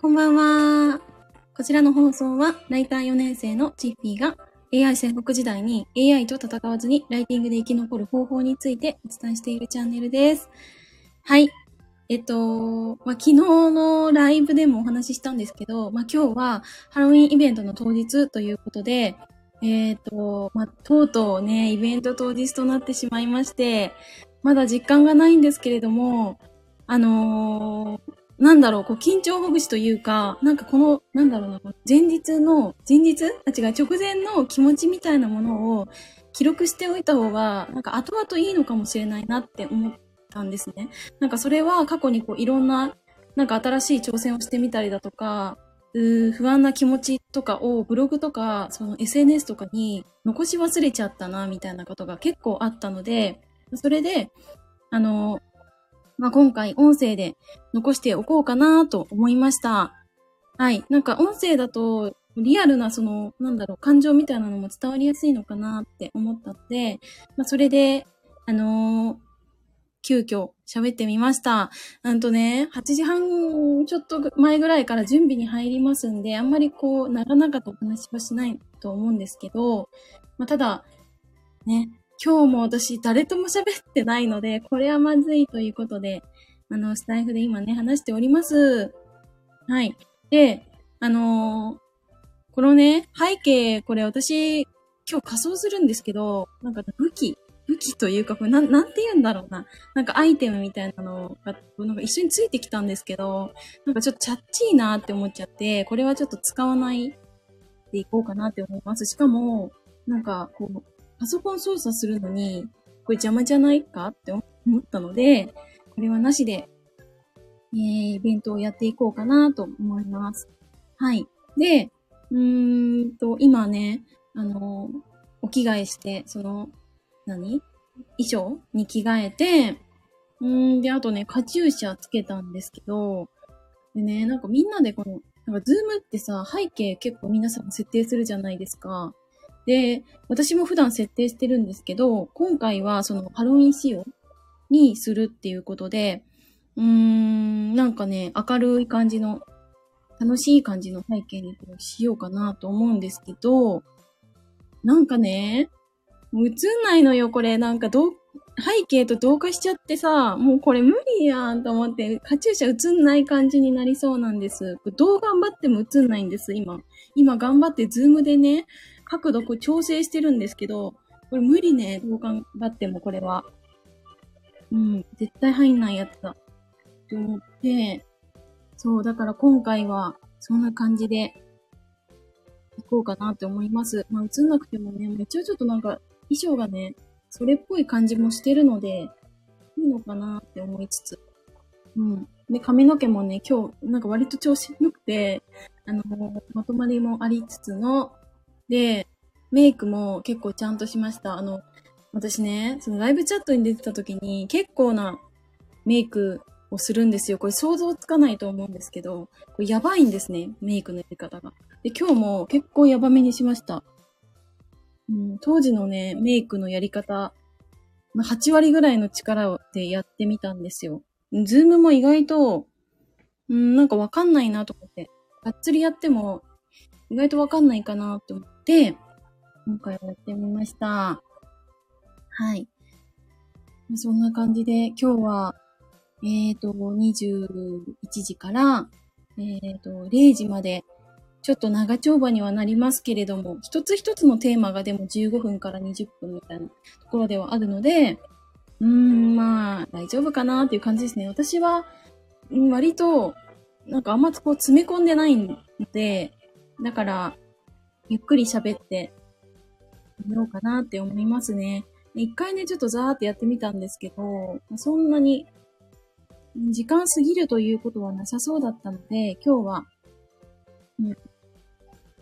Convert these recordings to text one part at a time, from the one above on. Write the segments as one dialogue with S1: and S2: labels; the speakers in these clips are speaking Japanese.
S1: こんばんは。こちらの放送は、ライター4年生のチッピーが AI 戦国時代に AI と戦わずにライティングで生き残る方法についてお伝えしているチャンネルです。はい。えっと、まあ、昨日のライブでもお話ししたんですけど、まあ、今日はハロウィンイベントの当日ということで、えっ、と、まあ、とうとうね、イベント当日となってしまいまして、まだ実感がないんですけれども、あのーなんだろう、こう、緊張ほぐしというか、なんかこの、なんだろうな、前日の、前日？あ、違う、直前の気持ちみたいなものを記録しておいた方が、なんか後々いいのかもしれないなって思ったんですね。なんかそれは過去にこう、いろんな、なんか新しい挑戦をしてみたりだとか、うー不安な気持ちとかをブログとか、その SNS とかに残し忘れちゃったな、みたいなことが結構あったので、それで、あの、まあ、今回音声で残しておこうかなと思いました。はい。なんか音声だと、リアルなその、なんだろう、感情みたいなのも伝わりやすいのかなって思ったので、まあ、それで、あのー急遽喋ってみました。なんとね、8時半ちょっと前ぐらいから準備に入りますんで、あんまりこう、長々とお話はしないと思うんですけど、まあ、ただ、ね、今日も私誰とも喋ってないので、これはまずいということで、あの、スタイフで今ね、話しております。はい。で、あのーこのね、背景、これ私、今日仮装するんですけど、なんか武器、武器というか、これなん、なんて言うんだろうな。なんかアイテムみたいなのが、なんか一緒についてきたんですけど、なんかちょっとチャッチーなって思っちゃって、これはちょっと使わないでいこうかなって思います。しかも、なんか、こう、パソコン操作するのに、これ邪魔じゃないかって思ったので、これはなしで、えー、イベントをやっていこうかなと思います。はい。で、うーんと、今ね、あの、お着替えして、その、何？衣装に着替えて、うーん、で、あとね、カチューシャつけたんですけど、でね、なんかみんなでこの、なんかズームってさ、背景結構皆さん設定するじゃないですか。で、私も普段設定してるんですけど、今回はそのハロウィン仕様にするっていうことで、うーん、なんかね、明るい感じの、楽しい感じの背景にしようかなと思うんですけど、なんかね、映んないのよ、これ。なんかど、背景と同化しちゃってさ、もうこれ無理やんと思って、カチューシャ映んない感じになりそうなんです。どう頑張っても映んないんです、今。今頑張ってズームでね、角度こう調整してるんですけど、これ無理ね、どう頑張ってもこれは。うん、絶対入んないやつだ。って思って、そう、だから今回は、そんな感じで、行こうかなって思います。まあ、映んなくてもね、めっちゃちょっとなんか、衣装がね、それっぽい感じもしてるので、いいのかなって思いつつ。うん。で、髪の毛もね、今日、なんか割と調子良くて、あの、まとまりもありつつの、で、メイクも結構ちゃんとしました。あの、私ね、そのライブチャットに出てた時に結構なメイクをするんですよ。これ想像つかないと思うんですけど、これやばいんですね、メイクのやり方が。で、今日も結構やばめにしました。うん、当時のね、メイクのやり方、まあ8割ぐらいの力でやってみたんですよ。ズームも意外と、うん、なんかわかんないなと思って。がっつりやっても、意外とわかんないかなって思って、今回はやってみました。はい。そんな感じで、今日は、えっ、と、21時から、えっ、と、0時まで、ちょっと長丁場にはなりますけれども、一つ一つのテーマがでも15分から20分みたいなところではあるので、うーん、まあ、大丈夫かなっていう感じですね。私は、割と、なんかあんまこう詰め込んでないので、だから、ゆっくり喋ってみようかなって思いますね。一回ね、ちょっとザーってやってみたんですけど、そんなに時間過ぎるということはなさそうだったので、今日は、うん、こ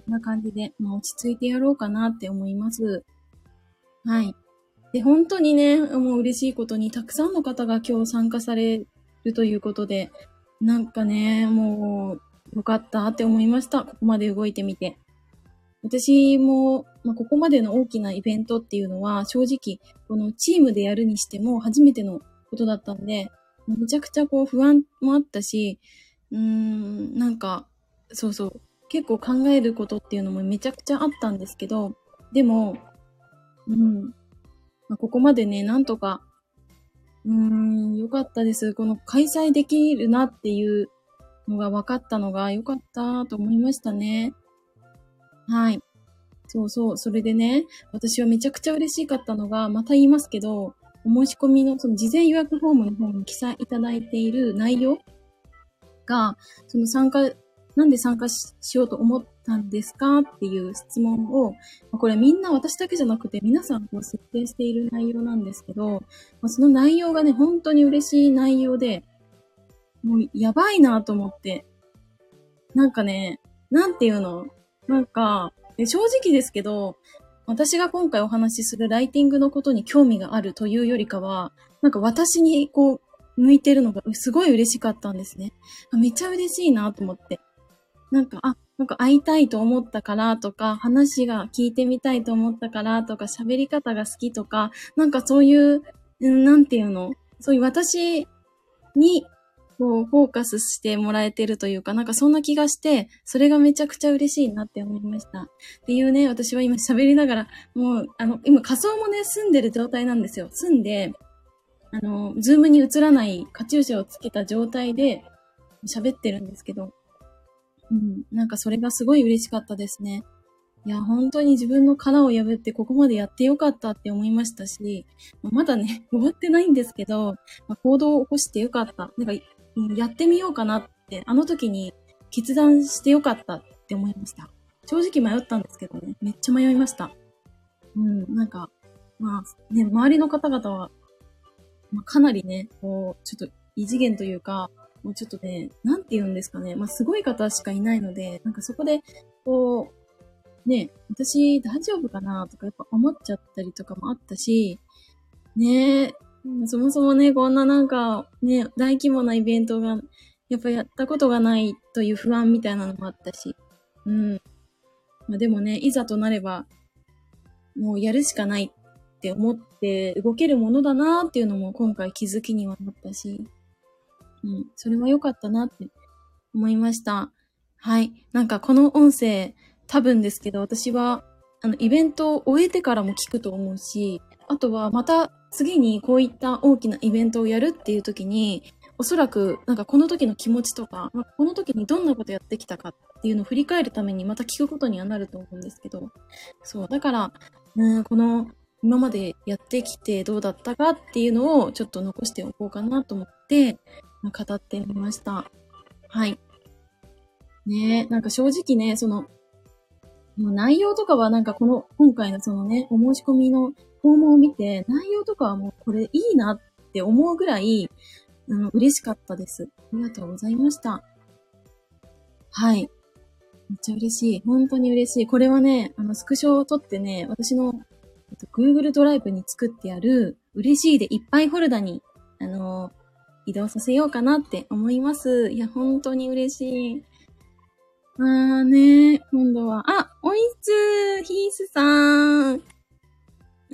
S1: んな感じで、まあ、落ち着いてやろうかなって思います。はい。で、本当にね、もう嬉しいことに、たくさんの方が今日参加されるということで、なんかね、もう、よかったって思いました。ここまで動いてみて。私も、まあ、ここまでの大きなイベントっていうのは、正直、このチームでやるにしても初めてのことだったんで、めちゃくちゃこう不安もあったし、うーん、なんか、そうそう。結構考えることっていうのもめちゃくちゃあったんですけど、でも、うん。まあ、ここまでね、なんとか、うーん、よかったです。この開催できるなっていうのが分かったのがよかったと思いましたね。はい。そうそう。それでね、私はめちゃくちゃ嬉しかったのが、また言いますけど、お申し込みの、その事前予約フォームの方に記載いただいている内容が、その参加、なんで参加しようと思ったんですかっていう質問を、これみんな私だけじゃなくて皆さんこう設定している内容なんですけど、その内容がね、本当に嬉しい内容で、もうやばいなと思って。なんかね、なんていうの？なんか、正直ですけど、私が今回お話しするライティングのことに興味があるというよりかは、なんか私にこう、向いてるのがすごい嬉しかったんですね。めっちゃ嬉しいなと思って。なんか、あ、なんか会いたいと思ったからとか、話が聞いてみたいと思ったからとか、喋り方が好きとか、なんかそういう、なんていうの？そういう私にこう、フォーカスしてもらえてるというか、なんかそんな気がして、それがめちゃくちゃ嬉しいなって思いました。っていうね、私は今喋りながら、もう、あの、今仮想もね、住んでる状態なんですよ。住んで、あの、ズームに映らないカチューシャをつけた状態で喋ってるんですけど、うん、なんかそれがすごい嬉しかったですね。いや、本当に自分の殻を破ってここまでやってよかったって思いましたし、まだね、終わってないんですけど、まあ、行動を起こしてよかった。なんかやってみようかなって、あの時に決断してよかったって思いました。正直迷ったんですけどね、めっちゃ迷いました。うん、なんか、まあね、周りの方々は、まあ、かなりね、こう、ちょっと異次元というか、もうちょっとね、なんて言うんですかね、まあすごい方しかいないので、なんかそこで、こう、ね、私大丈夫かなとかやっぱ思っちゃったりとかもあったし、ねそもそもね、こんななんか、ね、大規模なイベントが、やっぱやったことがないという不安みたいなのもあったし。うん。まあでもね、いざとなれば、もうやるしかないって思って動けるものだなっていうのも今回気づきにはなったし。うん。それは良かったなって思いました。はい。なんかこの音声、多分ですけど、私は、あの、イベントを終えてからも聞くと思うし、あとはまた次にこういった大きなイベントをやるっていう時に、おそらく、なんかこの時の気持ちとか、まあこの時にどんなことやってきたかっていうのを振り返るためにまた聞くことにはなると思うんですけど、そう、だから、うん、この、今までやってきてどうだったかっていうのをちょっと残しておこうかなと思って、まあ語ってみました。はい。ねなんか正直ね、その、内容とかはなんかこの、今回のそのね、お申し込みの訪問を見て、内容とかはもうこれいいなって思うぐらい、あの、嬉しかったです。ありがとうございました。はい。めっちゃ嬉しい。本当に嬉しい。これはね、あの、スクショを撮ってね、私の、えっと、Google ドライブに作ってある、嬉しいでいっぱいフォルダに、あの移動させようかなって思います。いや、本当に嬉しい。あーね今度は、あ、おいつヒースさん。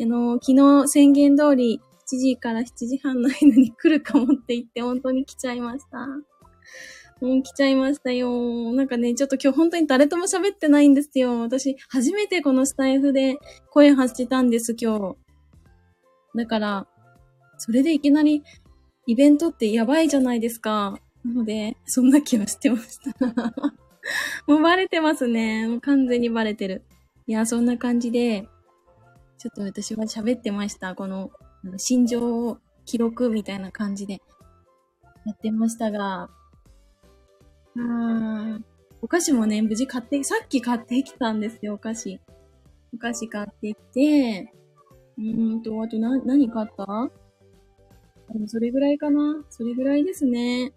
S1: あの、昨日宣言通り7時から7時半の間に来るかもって言って本当に来ちゃいました。もう来ちゃいましたよ。なんかね、ちょっと今日本当に誰とも喋ってないんですよ。私、初めてこのスタイフで声発したんです、今日。だから、それでいきなりイベントってやばいじゃないですか。なので、そんな気はしてました。もうバレてますね。もう完全にバレてる。いや、そんな感じで、ちょっと私は喋ってました。この、心情を記録みたいな感じでやってましたが、あーお菓子もね、無事買って、さっき買ってきたんですよ、お菓子。お菓子買ってきて、うーんと、あとな、何買った？でもそれぐらいかな？それぐらいですね。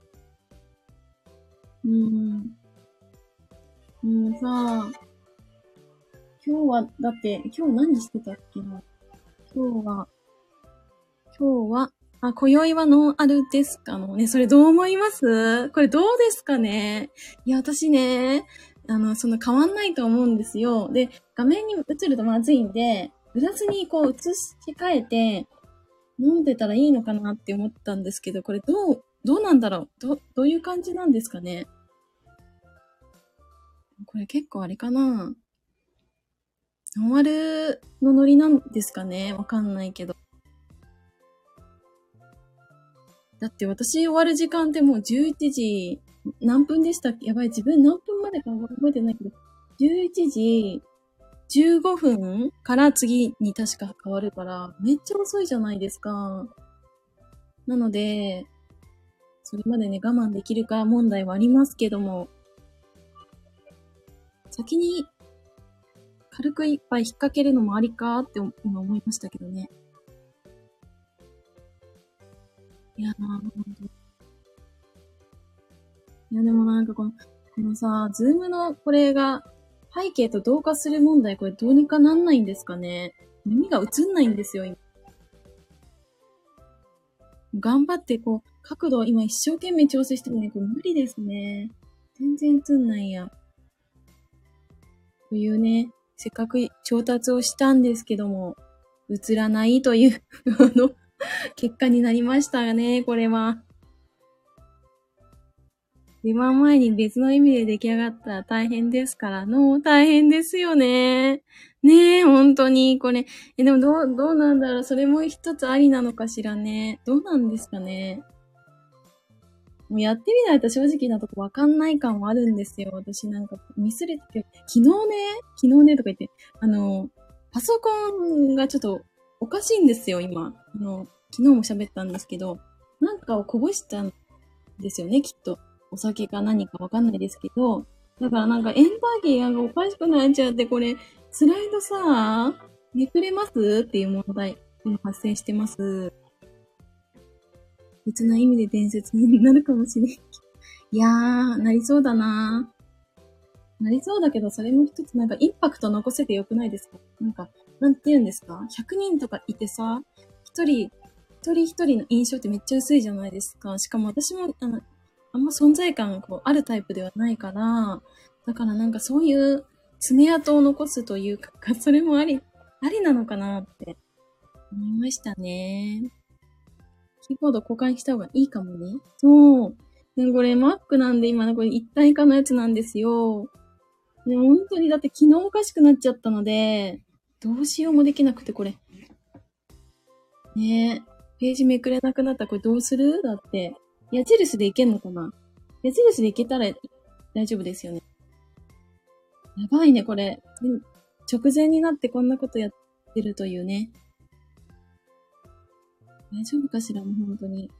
S1: うーん。もうさあ、今日は、だって、今日何してたっけな？今日は、今日は、あ、今宵はノンアルですかのね、それどう思います？これどうですかね？いや、私ね、あの、その変わんないと思うんですよ。で、画面に映るとまずいんで、グラスにこう映し替えて、飲んでたらいいのかなって思ったんですけど、これどうどうなんだろう？ど、どういう感じなんですかね？これ結構あれかな？ノーマルのノリなんですかね？わかんないけど。だって私終わる時間ってもう11時何分でしたっけ？やばい、自分何分までか覚えてないけど、11時15分から次に確か変わるから、めっちゃ遅いじゃないですか。なので、それまでね、我慢できるか問題はありますけども、先に軽く一杯引っ掛けるのもありかって今思いましたけどね。いやー、ほんと。いや、でもなんかこの、このさ、ズームのこれが背景と同化する問題、これどうにかなんないんですかね耳が映んないんですよ、今。頑張ってこう、角度、今一生懸命調整してもね、これ無理ですね。全然映んないや。というね、せっかく調達をしたんですけども、映らないという あの、結果になりましたね、これは。出番前に別の意味で出来上がったら大変ですからの、大変ですよね。ねえ、本当に、これ。え、でもどう、どうなんだろうそれも一つありなのかしらね。どうなんですかね。もうやってみないと正直なとこわかんない感はあるんですよ。私なんかミスれて、昨日ね、昨日ねとか言って、あの、パソコンがちょっとおかしいんですよ、今。あの、昨日も喋ったんですけど、なんかをこぼしたんですよね、きっと。お酒か何かわかんないですけど、だからなんかエンターキーがおかしくなっちゃって、これ、スライドさ、めくれます？っていう問題、今発生してます。別な意味で伝説になるかもしれん。いやー、なりそうだなーなりそうだけど、それも一つなんかインパクト残せてよくないですか？なんか、なんて言うんですか ?100 人とかいてさ、一人、一人一人の印象ってめっちゃ薄いじゃないですか。しかも私も、あの、あんま存在感こうあるタイプではないから、だからなんかそういう爪痕を残すというか、それもあり、ありなのかなって思いましたね。キーボード交換した方がいいかもね。そう。でもこれ Mac なんで今のこれ一体化のやつなんですよ。で本当にだって昨日おかしくなっちゃったので、どうしようもできなくてこれ。ねえ。ページめくれなくなったらこれどうする？だって。矢印でいけんのかな？矢印でいけたら大丈夫ですよね。やばいね、これ。直前になってこんなことやってるというね。大丈夫かしらもう本当に。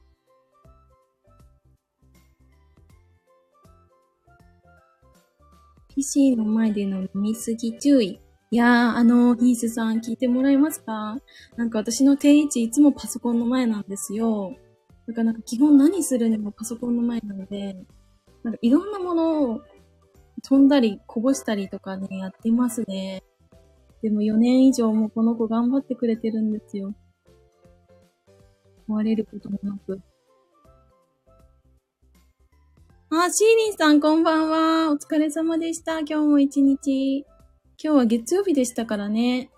S1: PC の前での飲みすぎ注意。いやー、あの、ヒースさん聞いてもらえますか？なんか私の定位置いつもパソコンの前なんですよ。だからなんか基本何するにもパソコンの前なので、なんかいろんなものを飛んだりこぼしたりとかね、やってますね。でも4年以上もこの子頑張ってくれてるんですよ。壊れることもなく。あ、シーリンさんこんばんは。お疲れ様でした。今日も一日。今日は月曜日でしたからね。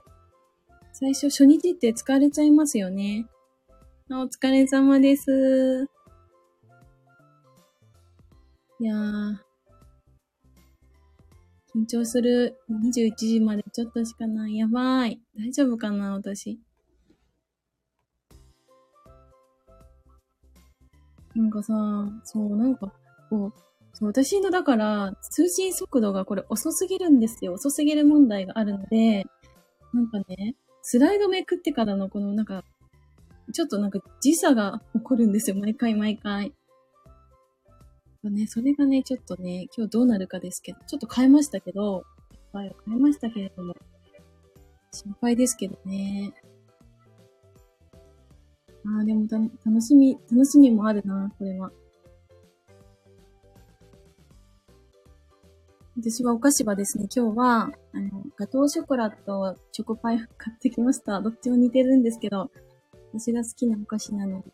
S1: 最初初日って疲れちゃいますよね。あお疲れ様です。いやー。緊張する。21時までちょっとしかない。やばい。大丈夫かな私。なんかさ、そう、なんか、こう、そう私のだから、通信速度がこれ遅すぎるんですよ。遅すぎる問題があるので、なんかね、スライドめくってからのこのなんか、ちょっとなんか時差が起こるんですよ。毎回毎回。ね、それがね、ちょっとね、今日どうなるかですけど、ちょっと変えましたけど、いっぱい変えましたけれども、心配ですけどね。ああ、でもた、楽しみ、楽しみもあるな、これは。私はお菓子はですね、今日は、あの、ガトーショコラとチョコパイ買ってきました。どっちも似てるんですけど、私が好きなお菓子なので。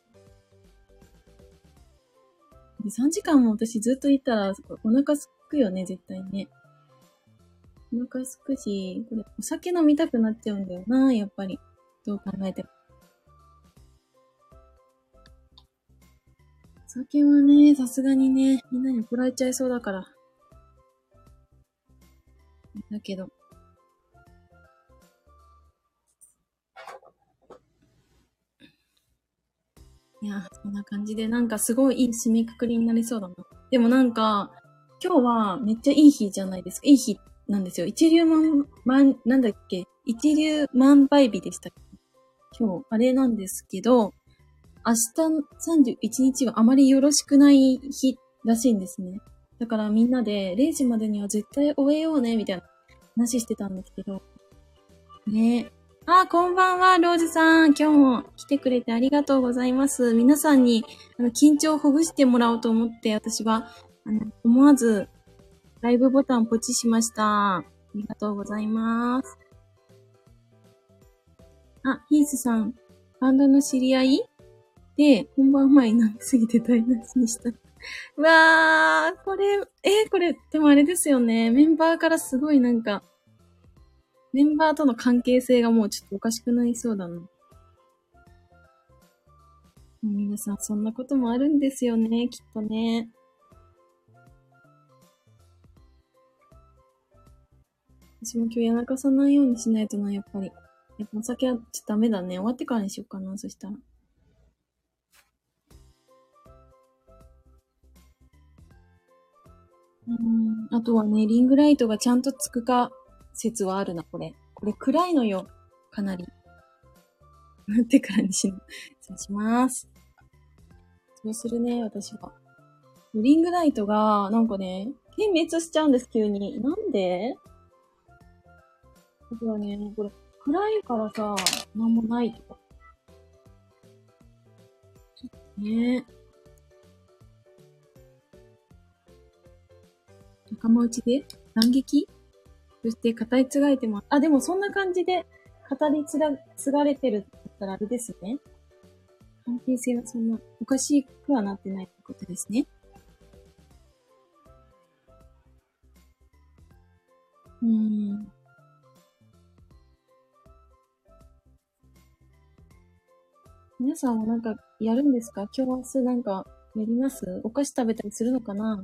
S1: で、3時間も私ずっといたら、お腹すくよね、絶対ね。お腹すくし、これ、お酒飲みたくなっちゃうんだよな、やっぱり。どう考えても。酒はね、さすがにね、みんなに怒られちゃいそうだから。だけど。いや、そんな感じで、なんかすごいいい締めくくりになりそうだな。でもなんか、今日はめっちゃいい日じゃないですか。いい日なんですよ。一流万、万、なんだっけ？一流万倍日でしたっけ？今日、あれなんですけど、明日31日はあまりよろしくない日らしいんですね。だからみんなで0時までには絶対終えようね、みたいな話してたんですけど。ねあ、こんばんは、ローズさん。今日も来てくれてありがとうございます。皆さんに、あの、緊張をほぐしてもらおうと思って、私は、あの、思わず、ライブボタンポチしました。ありがとうございます。あ、ヒースさん、バンドの知り合い？で、本番前になりすぎて台無しにした。わー、これ、えー、これ、でもあれですよね。メンバーからすごいなんか、メンバーとの関係性がもうちょっとおかしくなりそうだな。皆さん、そんなこともあるんですよね、きっとね。私も今日やらかさないようにしないとな、やっぱり。やっぱお酒はちょっとダメだね。終わってからにしようかな、そしたら。うん。あとはね、リングライトがちゃんとつくか説はあるな、これ。これ暗いのよ。かなり。待 ってからにしの。失礼します。そうするね、私は。リングライトが、なんかね、点滅しちゃうんです、急に。なんで？僕はね、これ、暗いからさ、なんもないとか。ちょっとね。仲間内で斬撃？そして語り継がれても、あ、でもそんな感じで語り継が継がれてるだったらあれですね。関係性はそんなおかしくはなってないってことですね。うーん。皆さんはなんかやるんですか？今日明日なんかやります？お菓子食べたりするのかな？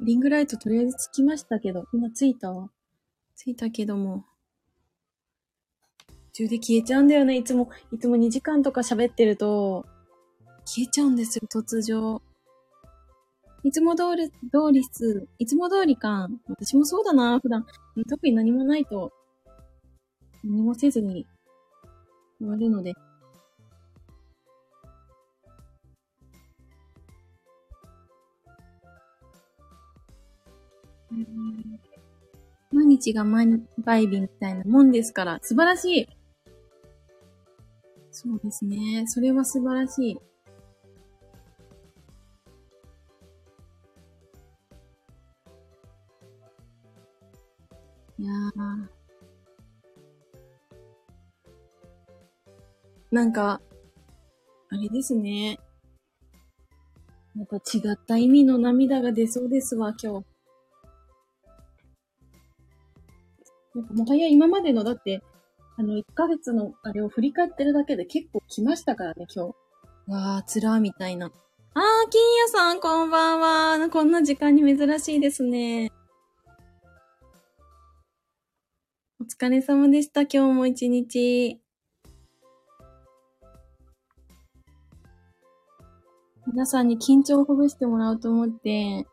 S1: リングライトとりあえずつきましたけど、今ついたわ。ついたけども。途中で消えちゃうんだよね。いつも、いつも2時間とか喋ってると、消えちゃうんですよ、突如。いつも通り、通りす、いつも通りか。私もそうだな、普段。特に何もないと、何もせずに終わるので。毎日が毎倍日みたいなもんですから、素晴らしい。そうですね。それは素晴らしい。いやー。なんか、あれですね。また違った意味の涙が出そうですわ、今日。なんかもはや今までの、だって、あの、1ヶ月のあれを振り返ってるだけで結構来ましたからね、今日。わー、つらーみたいな。あー、金谷さん、こんばんは。こんな時間に珍しいですね。お疲れ様でした、今日も一日。皆さんに緊張をほぐしてもらおうと思って、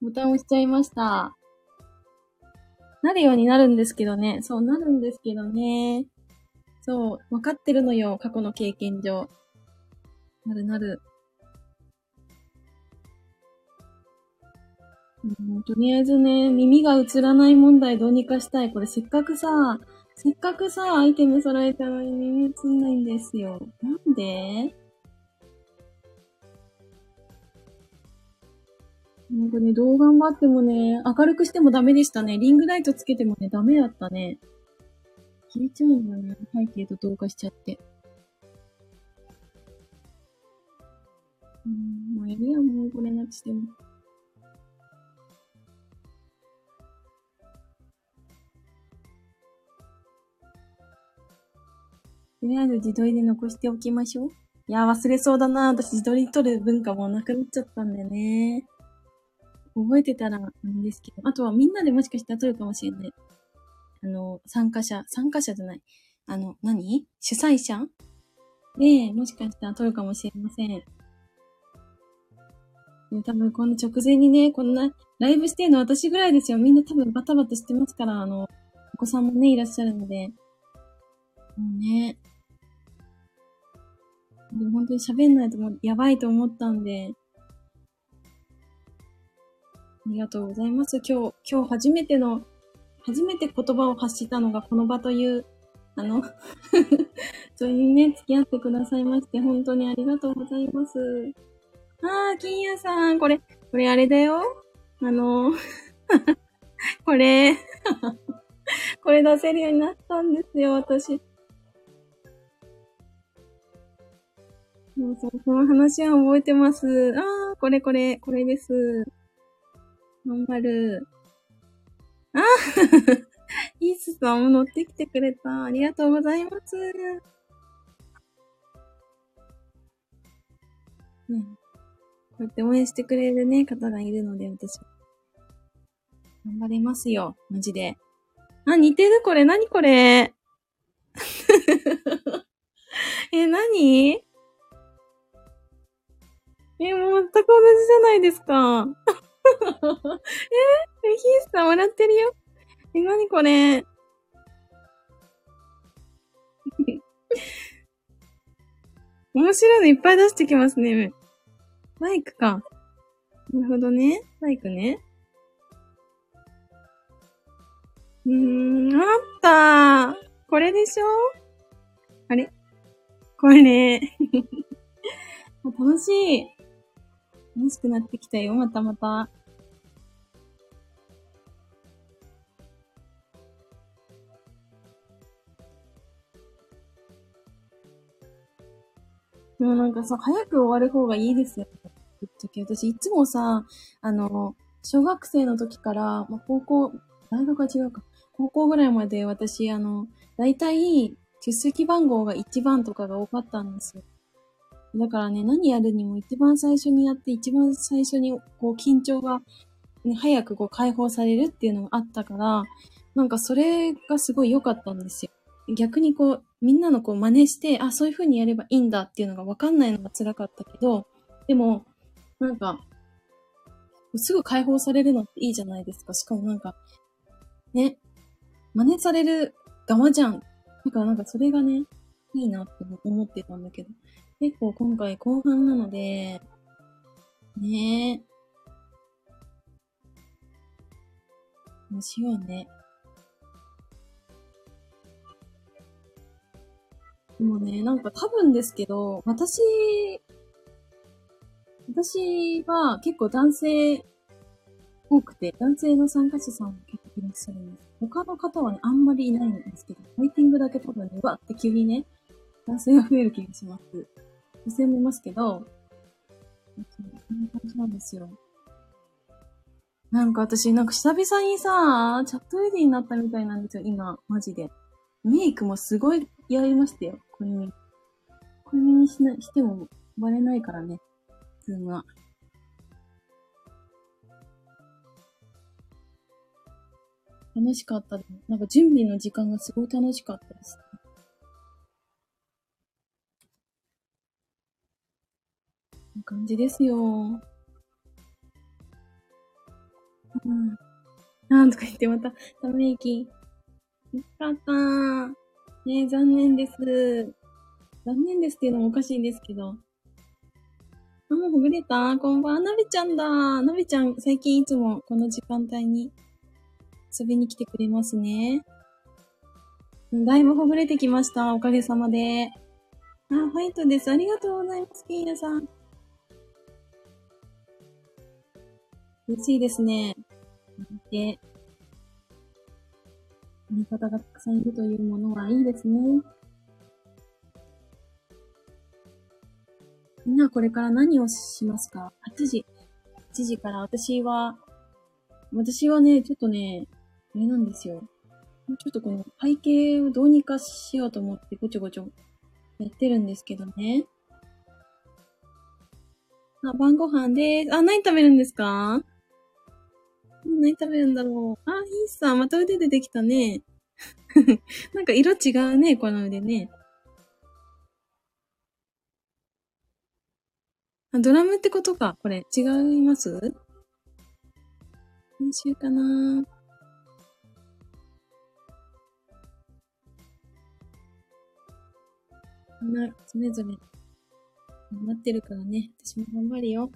S1: ボタン押しちゃいました。なるようになるんですけどね。そう、なるんですけどね。そう、わかってるのよ、過去の経験上。なるなる。うん、とりあえずね、耳が映らない問題どうにかしたい。これせっかくさ、せっかくさ、アイテム揃えたのに耳映んないんですよ。なんで？なんかね、どう頑張ってもね、明るくしてもダメでしたね。リングライトつけてもね、ダメだったね。消えちゃうんだよね。背景と同化しちゃって。うん、もういるやんもうこれなくしても。とりあえず自撮りで残しておきましょう。いや、忘れそうだな。私自撮り撮る文化もなくなっちゃったんだよね。覚えてたらなんですけど。あとはみんなでもしかしたら撮るかもしれない。あの、参加者、参加者じゃない。あの、何？主催者？で、もしかしたら撮るかもしれません。多分こんな直前にね、こんなライブしてるの私ぐらいですよ。みんな多分バタバタしてますから、あの、お子さんもね、いらっしゃるので。もうね。でも本当に喋んないともうやばいと思ったんで。ありがとうございます。今日、今日初めての、初めて言葉を発したのがこの場という、あのそれにね、付き合ってくださいまして、本当にありがとうございます。あー、金谷さん、これ、これあれだよ。あの、これ これ出せるようになったんですよ、私。そうそう、この話は覚えてます。あー、これこれ、これです。頑張る。あイー スさんも乗ってきてくれた。ありがとうございます。うんこうやって応援してくれるね、方がいるので、私は。頑張れますよ。マジで。あ、似てる？これ。何？これ え、何？え、もう全く同じじゃないですか。え、ヒースさん笑ってるよ。え、何これ？面白いのいっぱい出してきますね。バイクか。なるほどね。バイクね。うーん、あったこれでしょ？あれ？これ。楽しい。楽しくなってきたよ、またまた。でもなんかさ、早く終わる方がいいですよ。私いつもさ、あの、小学生の時から、まあ、高校、大学は違うか。高校ぐらいまで私、あの、大体、出席番号が1番とかが多かったんですよ。だからね、何やるにも一番最初にやって、一番最初に、こう、緊張が、ね、早くこう解放されるっていうのがあったから、なんかそれがすごい良かったんですよ。逆にこう、みんなのこう真似して、あ、そういう風にやればいいんだっていうのが分かんないのが辛かったけど、でも、なんか、すぐ解放されるのっていいじゃないですか。しかもなんか、ね、真似される側じゃん。だからなんかそれがね、いいなって思ってたんだけど。結構今回後半なので、ねえ。どうしようね。でもね、なんか多分ですけど、私、私は結構男性多くて、男性の参加者さんも結構いらっしゃるんです。他の方はね、あんまりいないんですけど、ファイティングだけ多分ね、わって急にね、男性が増える気がします。女性もいますけど、こんな感じなんですよ。なんか私、なんか久々にさ、チャットレディになったみたいなんですよ、今、マジで。メイクもすごいやりましたよ。これに。これにしな、してもバレないからね。ズームは。楽しかったです。なんか準備の時間がすごい楽しかったです。な感じですよ。うん。なんとか言ってまた、ため息。よかったー。ね残念です。残念ですっていうのもおかしいんですけど。あ、もうほぐれた？こんばんは？なべちゃんだ。なべちゃん、最近いつもこの時間帯に遊びに来てくれますね。だいぶほぐれてきました。おかげさまで。あ、ファイトです。ありがとうございます、キーナさん。嬉しいですね。で、味方がたくさんいるというものはいいですね。みんなこれから何をしますか ?8 時。8時から私は、私はね、ちょっとね、あれなんですよ。ちょっとこの背景をどうにかしようと思ってごちょごちょやってるんですけどね。あ、晩ご飯でーす。あ、何食べるんですか？何食べるんだろう。あ、いいさ、また腕出てきたね。なんか色違うね、この腕ね。あ、ドラムってことか。これ、違います？練習かなな、それぞれ、頑張ってるからね。私も頑張るよ。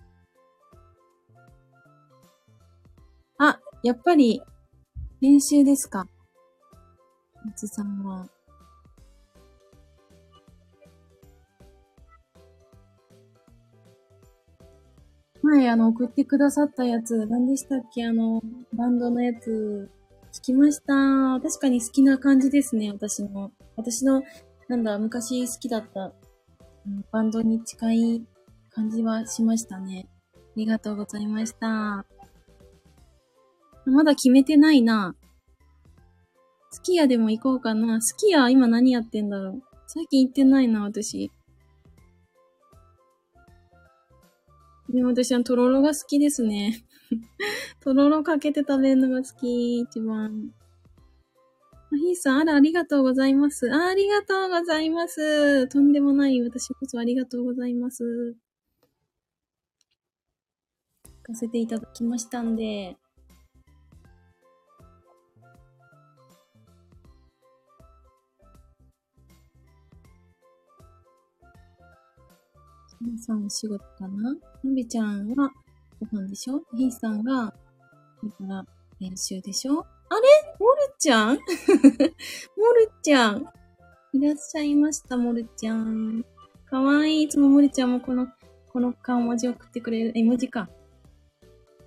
S1: やっぱり、練習ですか？松さんは。前、あの、送ってくださったやつ、何でしたっけ？あの、バンドのやつ、聞きました。確かに好きな感じですね、私の。私の、なんだ、昔好きだった、バンドに近い感じはしましたね。ありがとうございました。まだ決めてないな。スキヤでも行こうかな。スキヤ今何やってんだろう。最近行ってないな、私。でも私はとろろが好きですね。とろろかけて食べるのが好き、一番。あひーさん、あら、ありがとうございます。あ、ありがとうございます。とんでもない、私こそありがとうございます。行かせていただきましたんで。皆さんお仕事かな？のびちゃんはご飯でしょ？ひーさんが、だから練習でしょ？あれ？モルちゃん？モルちゃん？いらっしゃいました、モルちゃん。かわいい。いつもモルちゃんもこの、この顔文字送ってくれる。絵文字か。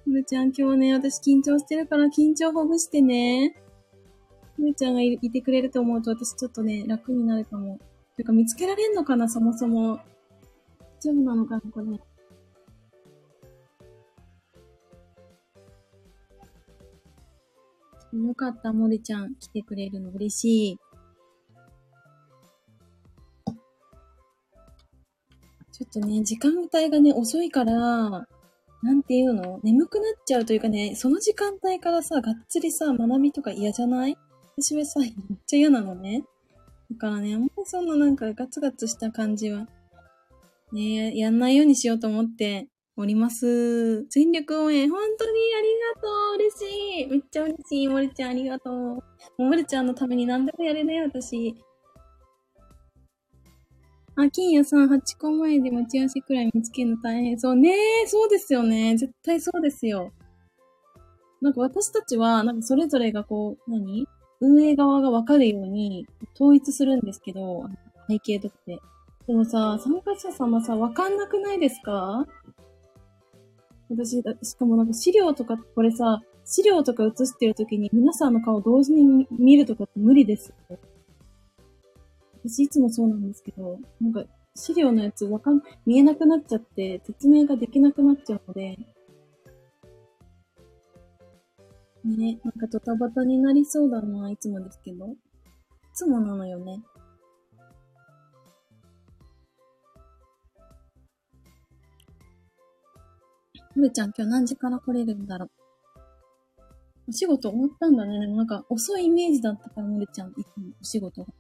S1: モルちゃん今日ね、私緊張してるから緊張ほぐしてね。モルちゃんがいてくれると思うと私ちょっとね、楽になるかも。てか見つけられんのかな、そもそも。丈夫なのかな、これ。よかった、森ちゃん。来てくれるの嬉しい。ちょっとね、時間帯がね、遅いから、なんていうの？眠くなっちゃうというかね、その時間帯からさ、がっつりさ、学びとか嫌じゃない？私はさ、めっちゃ嫌なのね。だからね、あんまりそんななんかガツガツした感じはねやんないようにしようと思っております。全力応援、本当にありがとう嬉しいめっちゃ嬉しいもるちゃんありがとう。もうもるちゃんのために何でもやれね私。あ、金谷さん、8個前で待ち合わせくらい見つけるの大変。そうねえそうですよね。絶対そうですよ。なんか私たちは、なんかそれぞれがこう、何？運営側がわかるように統一するんですけど、背景とかで。でもさ、参加者様さ、わかんなくないですか？私、しかもなんか資料とか、これさ、資料とか映してるときに皆さんの顔同時に見るとかって無理です。私いつもそうなんですけど、なんか資料のやつわかん、見えなくなっちゃって、説明ができなくなっちゃうので、ね、なんかドタバタになりそうだな、いつもですけど。いつもなのよね。むるちゃん今日何時から来れるんだろう？お仕事終わったんだね。でもなんか遅いイメージだったから、むるちゃん、いつもお仕事が。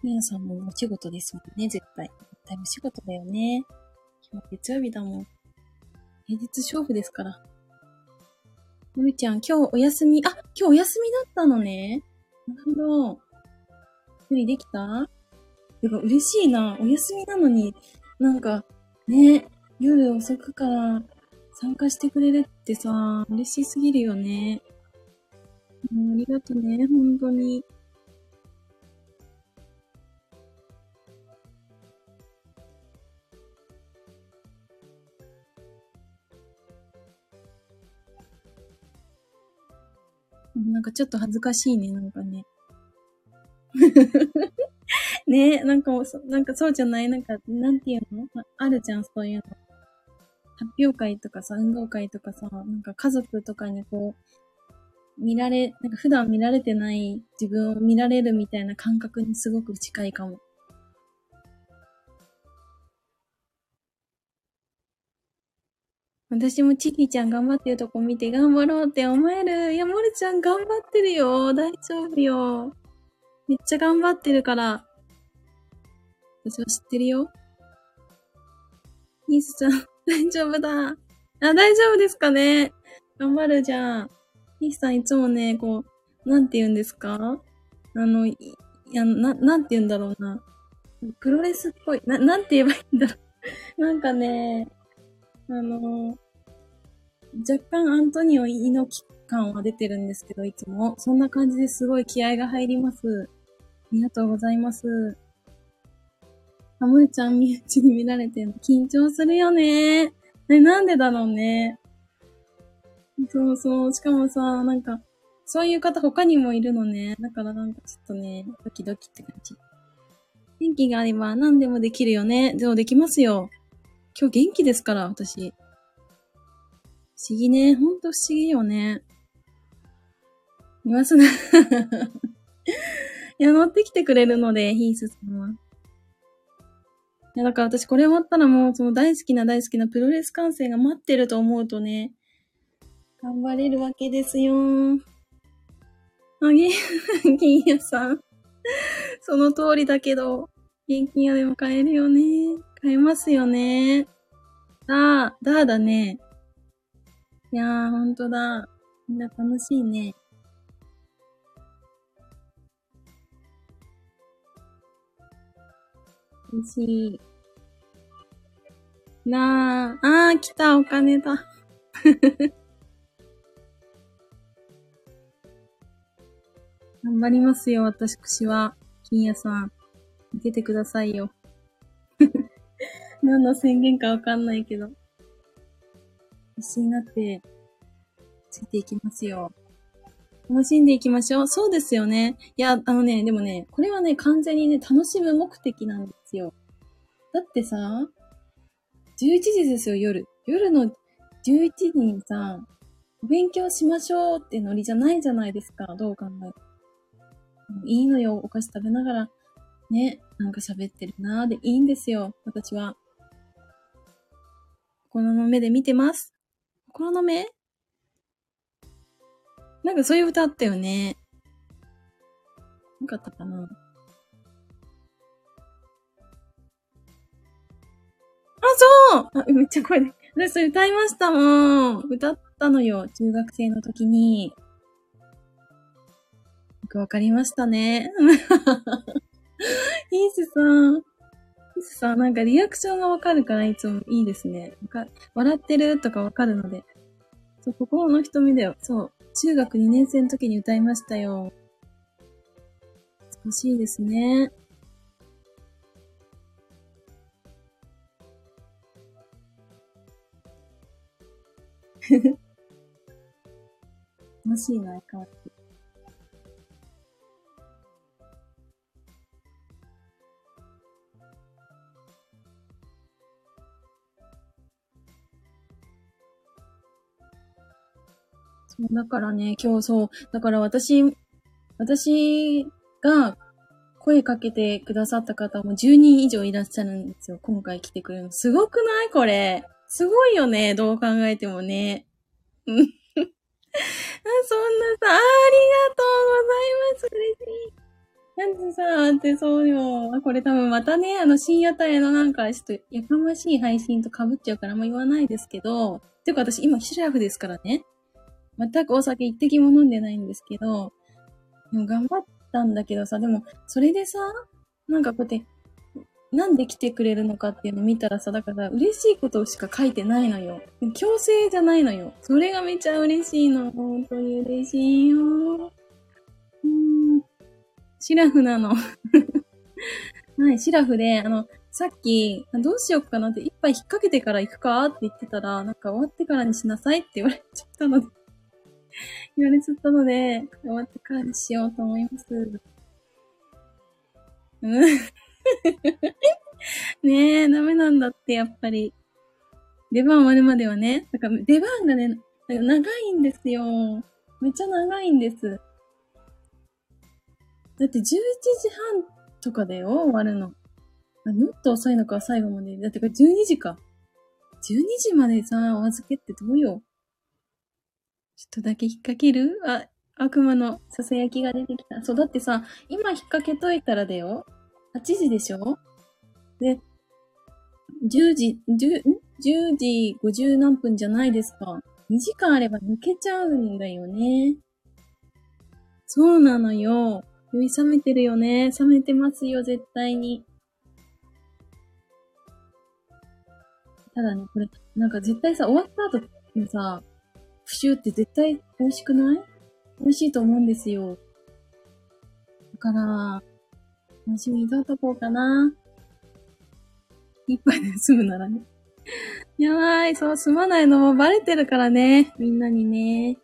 S1: ひなさんもお仕事ですもんね、絶対。絶対お仕事だよね。今日月曜日だもん。平日勝負ですから。のみちゃん、今日お休み、あ、今日お休みだったのね。なるほど。無理できた？てか嬉しいな。お休みなのに、なんか、ね、夜遅くから参加してくれるってさ、嬉しすぎるよね。もうありがとね、本当に。なんかちょっと恥ずかしいね、なんかね。ねえなんかそ、なんかそうじゃないなんか、なんていうの？あるじゃん、そういうの。発表会とかさ、運動会とかさ、なんか家族とかにこう、見られ、なんか普段見られてない自分を見られるみたいな感覚にすごく近いかも。私もチキちゃん頑張ってるとこ見て頑張ろうって思える。いや、モルちゃん頑張ってるよ。大丈夫よ。めっちゃ頑張ってるから。私は知ってるよ。ニースちゃん、大丈夫だ。あ、大丈夫ですかね頑張るじゃん。ニースさんいつもね、こう、なんて言うんですか？あの、いや、な、なんて言うんだろうな。プロレスっぽい。な、なんて言えばいいんだろう。なんかね、あの、若干アントニオ猪木感は出てるんですけど、いつも。そんな感じですごい気合が入ります。ありがとうございます。あ、むちゃん身内に見られてるの緊張するよね。ね、なんでだろうね。そうそう。しかもさ、なんか、そういう方他にもいるのね。だからなんかちょっとね、ドキドキって感じ。元気があれば何でもできるよね。でもできますよ。今日元気ですから、私。不思議ね。ほんと不思議よね。いますね。いや、乗ってきてくれるので、ヒースさんは。いや、だから私これ終わったらもう、その大好きな大好きなプロレス観戦が待ってると思うとね、頑張れるわけですよあ、げ、金屋さん。その通りだけど、現金屋でも買えるよね。買えますよね。だー、だーだね。いやー、ほんとだ。みんな楽しいね。楽しい。なあ、あー、来た、お金だ。頑張りますよ、私くしは。金谷さん。出てくださいよ。何の宣言かわかんないけど。必死になって、ついていきますよ。楽しんでいきましょう。そうですよね。いや、あのね、でもね、これはね、完全にね、楽しむ目的なんですよ。だってさ、11時ですよ、夜。夜の11時にさ、お勉強しましょうってノリじゃないじゃないですか。どう考えて。いいのよ、お菓子食べながら、ね、なんか喋ってるなーでいいんですよ、私は。心の目で見てます。心の目？なんかそういう歌あったよね。なかったかなあ、そうあ、めっちゃ声で。私歌いましたもん。歌ったのよ。中学生の時に。よくわかりましたね。イースさん。イースさ、なんかリアクションがわかるからいつもいいですね。笑ってるとかわかるので。そう、心の瞳だよ。そう。中学2年生の時に歌いましたよ。難しいですね。楽 しいな、相変わらず。そう、だからね、今日そう、だから私、私が声かけてくださった方も10人以上いらっしゃるんですよ。今回来てくれるの。すごくない？これ。すごいよね。どう考えてもね。うん。そんなさ、ありがとうございます。嬉しい。なんでさ、ってそうよ。これ多分またね、あの深夜帯のなんかちょっとやかましい配信と被っちゃうからもう言わないですけど、ていうか私今シラフですからね。全くお酒一滴も飲んでないんですけど、でも頑張ったんだけどさ、でも、それでさ、なんかこうやって、なんで来てくれるのかっていうの見たらさ、だから嬉しいことしか書いてないのよ。強制じゃないのよ。それがめちゃ嬉しいの。本当に嬉しいよ。うん。シラフなの。はい、シラフで、あの、さっき、どうしよっかなって、一杯引っ掛けてから行くかって言ってたら、なんか終わってからにしなさいって言われちゃったので 言われちゃったので、終わってからにしようと思います。うん。ねえ、ダメなんだって、やっぱり。出番終わるまではね。だから出番がね、長いんですよ。めっちゃ長いんです。だって11時半とかだよ、終わるの。あもっと遅いのか、最後まで。だってこれ12時か。12時までさ、お預けってどうよ。ちょっとだけ引っ掛ける？あ、悪魔の囁きが出てきた。そう、だってさ、今引っ掛けといたらだよ。8時でしょ？で、10時、10、ん ?10 時50何分じゃないですか。2時間あれば抜けちゃうんだよね。そうなのよ。酔い冷めてるよね。冷めてますよ、絶対に。ただね、これ、なんか絶対さ、終わった後のさ、プシュって絶対美味しくない？美味しいと思うんですよ。だから、楽しみにどうとこうかな。一杯で済むならね。やばい、そう、済まないのもバレてるからね。みんなにね。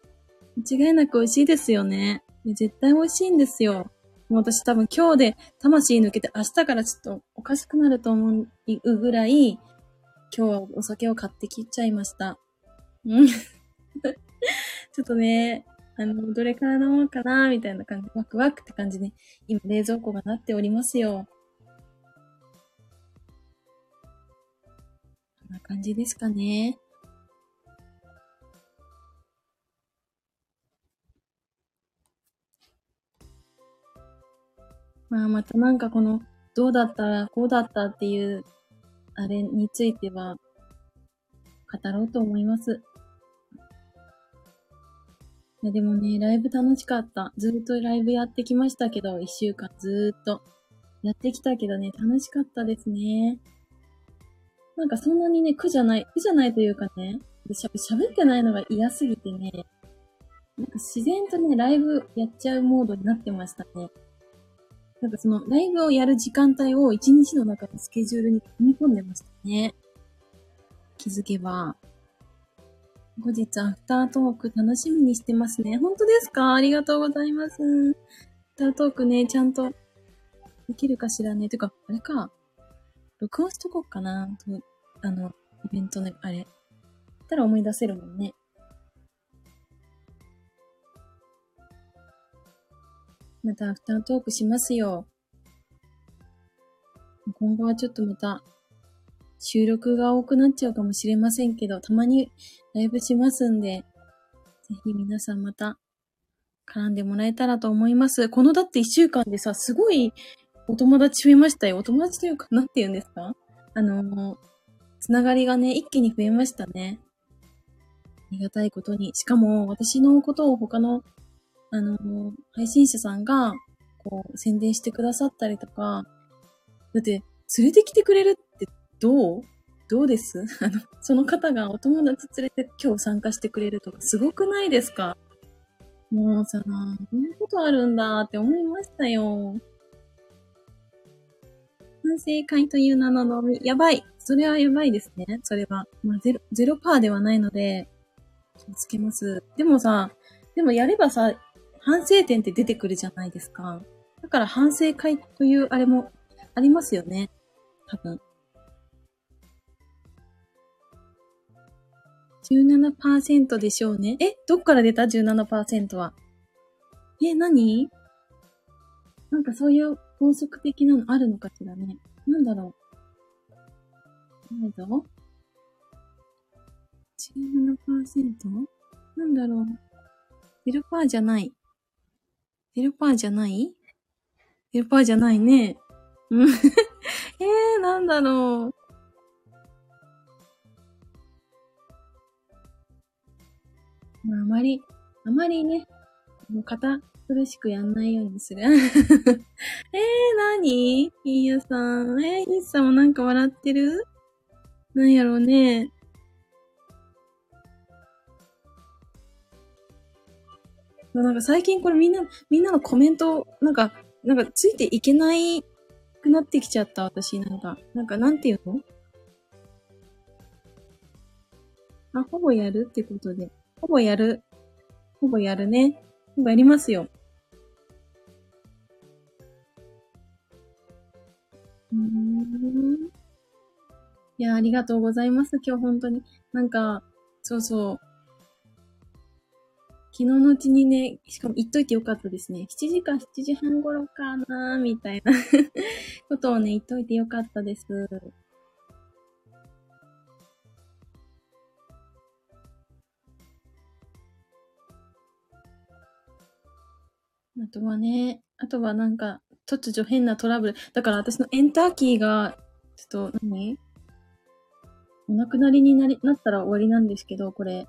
S1: 間違いなく美味しいですよね。絶対美味しいんですよ。もう私多分今日で魂抜けて明日からちょっとおかしくなると思うぐらい、今日はお酒を買ってきちゃいました。うん。ちょっとね、あの、どれから飲もうかな、みたいな感じ、ワクワクって感じで、今冷蔵庫がなっておりますよ。こんな感じですかね。まあ、またなんかこの、どうだったら、こうだったっていう、あれについては、語ろうと思います。いやでもね、ライブ楽しかった。ずっとライブやってきましたけど、一週間ずっと。やってきたけどね、楽しかったですね。なんかそんなにね、苦じゃない、苦じゃないというかね、喋ってないのが嫌すぎてね、なんか自然とね、ライブやっちゃうモードになってましたね。なんかその、ライブをやる時間帯を一日の中のスケジュールに組み込んでましたね。気づけば。後日アフタートーク楽しみにしてますね。本当ですか？ありがとうございます。アフタートークね、ちゃんとできるかしらね？てか、あれか。録音しとこうかな。あの、イベントの、あれ。たら思い出せるもんね。またアフタートークしますよ。今後はちょっとまた収録が多くなっちゃうかもしれませんけど、たまにライブしますんで、ぜひ皆さんまた絡んでもらえたらと思います。このだって一週間でさ、すごいお友達増えましたよ。お友達というか、なんて言うんですか？あの、つながりがね、一気に増えましたね。ありがたいことに。しかも、私のことを他の、あの、配信者さんが、こう、宣伝してくださったりとか、だって、連れてきてくれるってどう？どうです？あの、その方がお友達連れて今日参加してくれるとか、すごくないですか？もうさ、こんなことあるんだって思いましたよ。反省会という名の飲み、やばい。それはやばいですね。それは。まあ、ゼロ、ゼロパーではないので、気をつけます。でもさ、でもやればさ、反省点って出てくるじゃないですか。だから反省会というあれもありますよね。多分。17%でしょうね。え、どっから出た ?17% は。え、何？なんかそういう法則的なのあるのかしらね。なんだろう。ないぞ。17%? なんだろう。0%じゃない。0%じゃない？0%パーじゃないね。うん。えー、なんだろう。まあ、あまり、あまりね、もう堅苦しくやんないようにする。えー、なにいいやさん。えー、いいさんもなんか笑ってる？なんやろうね。なんか最近これみんな、みんなのコメント、なんか、なんかついていけないくなってきちゃった、私。なんか、なんかなんていうの？あ、ほぼやるってことで。ほぼやる。ほぼやるね。ほぼやりますよ。うん。いや、ありがとうございます。今日本当に。なんか、そうそう。昨日のうちにね、しかも言っといてよかったですね。7時か7時半頃かなみたいな ことをね、言っといてよかったです。あとはね、あとはなんか、突如変なトラブル。だから私のエンターキーが、ちょっと何、お亡くなりになり、なったら終わりなんですけど、これ。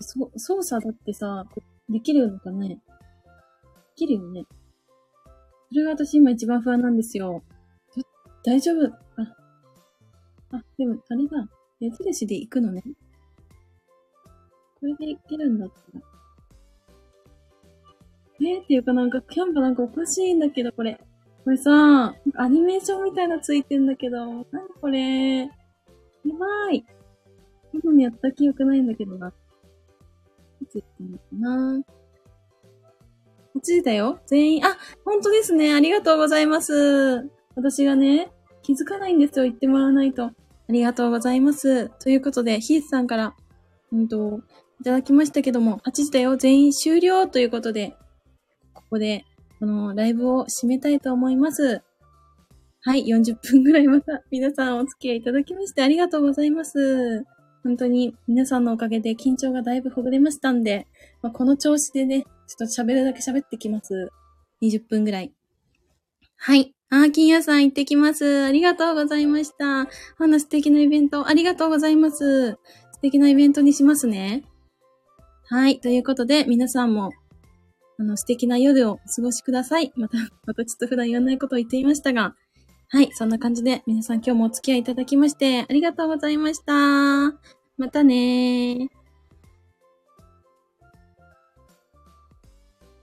S1: そ、操作だってさ、できるのかね？できるよね。それが私今一番不安なんですよ。大丈夫？あ、あ、でも、あれだ。矢印で行くのね。これでいけるんだったら。えー、っていうかなんか、キャンプなんかおかしいんだけど、これ。これさ、アニメーションみたいなついてんだけど、なにこれ。やばい。このにやった記憶ないんだけどな。いつ言ったのかな。8時だよ。全員、あ、本当ですね。ありがとうございます。私がね、気づかないんですよ。言ってもらわないと。ありがとうございます。ということで、ヒースさんから、うんと、いただきましたけども、8時だよ。全員終了ということで、こで、このライブを締めたいと思います。はい、40分ぐらいまた皆さんお付き合いいただきましてありがとうございます。本当に皆さんのおかげで緊張がだいぶほぐれましたんで、まあ、この調子でね、ちょっと喋るだけ喋ってきます。20分ぐらい。はい。あー、金屋さん行ってきます。ありがとうございました。あの素敵なイベント、ありがとうございます。素敵なイベントにしますね。はい。ということで、皆さんも、あの、素敵な夜をお過ごしください。また、またちょっと普段言わないことを言っていましたが、はい。そんな感じで、皆さん今日もお付き合いいただきまして、ありがとうございました。またねー。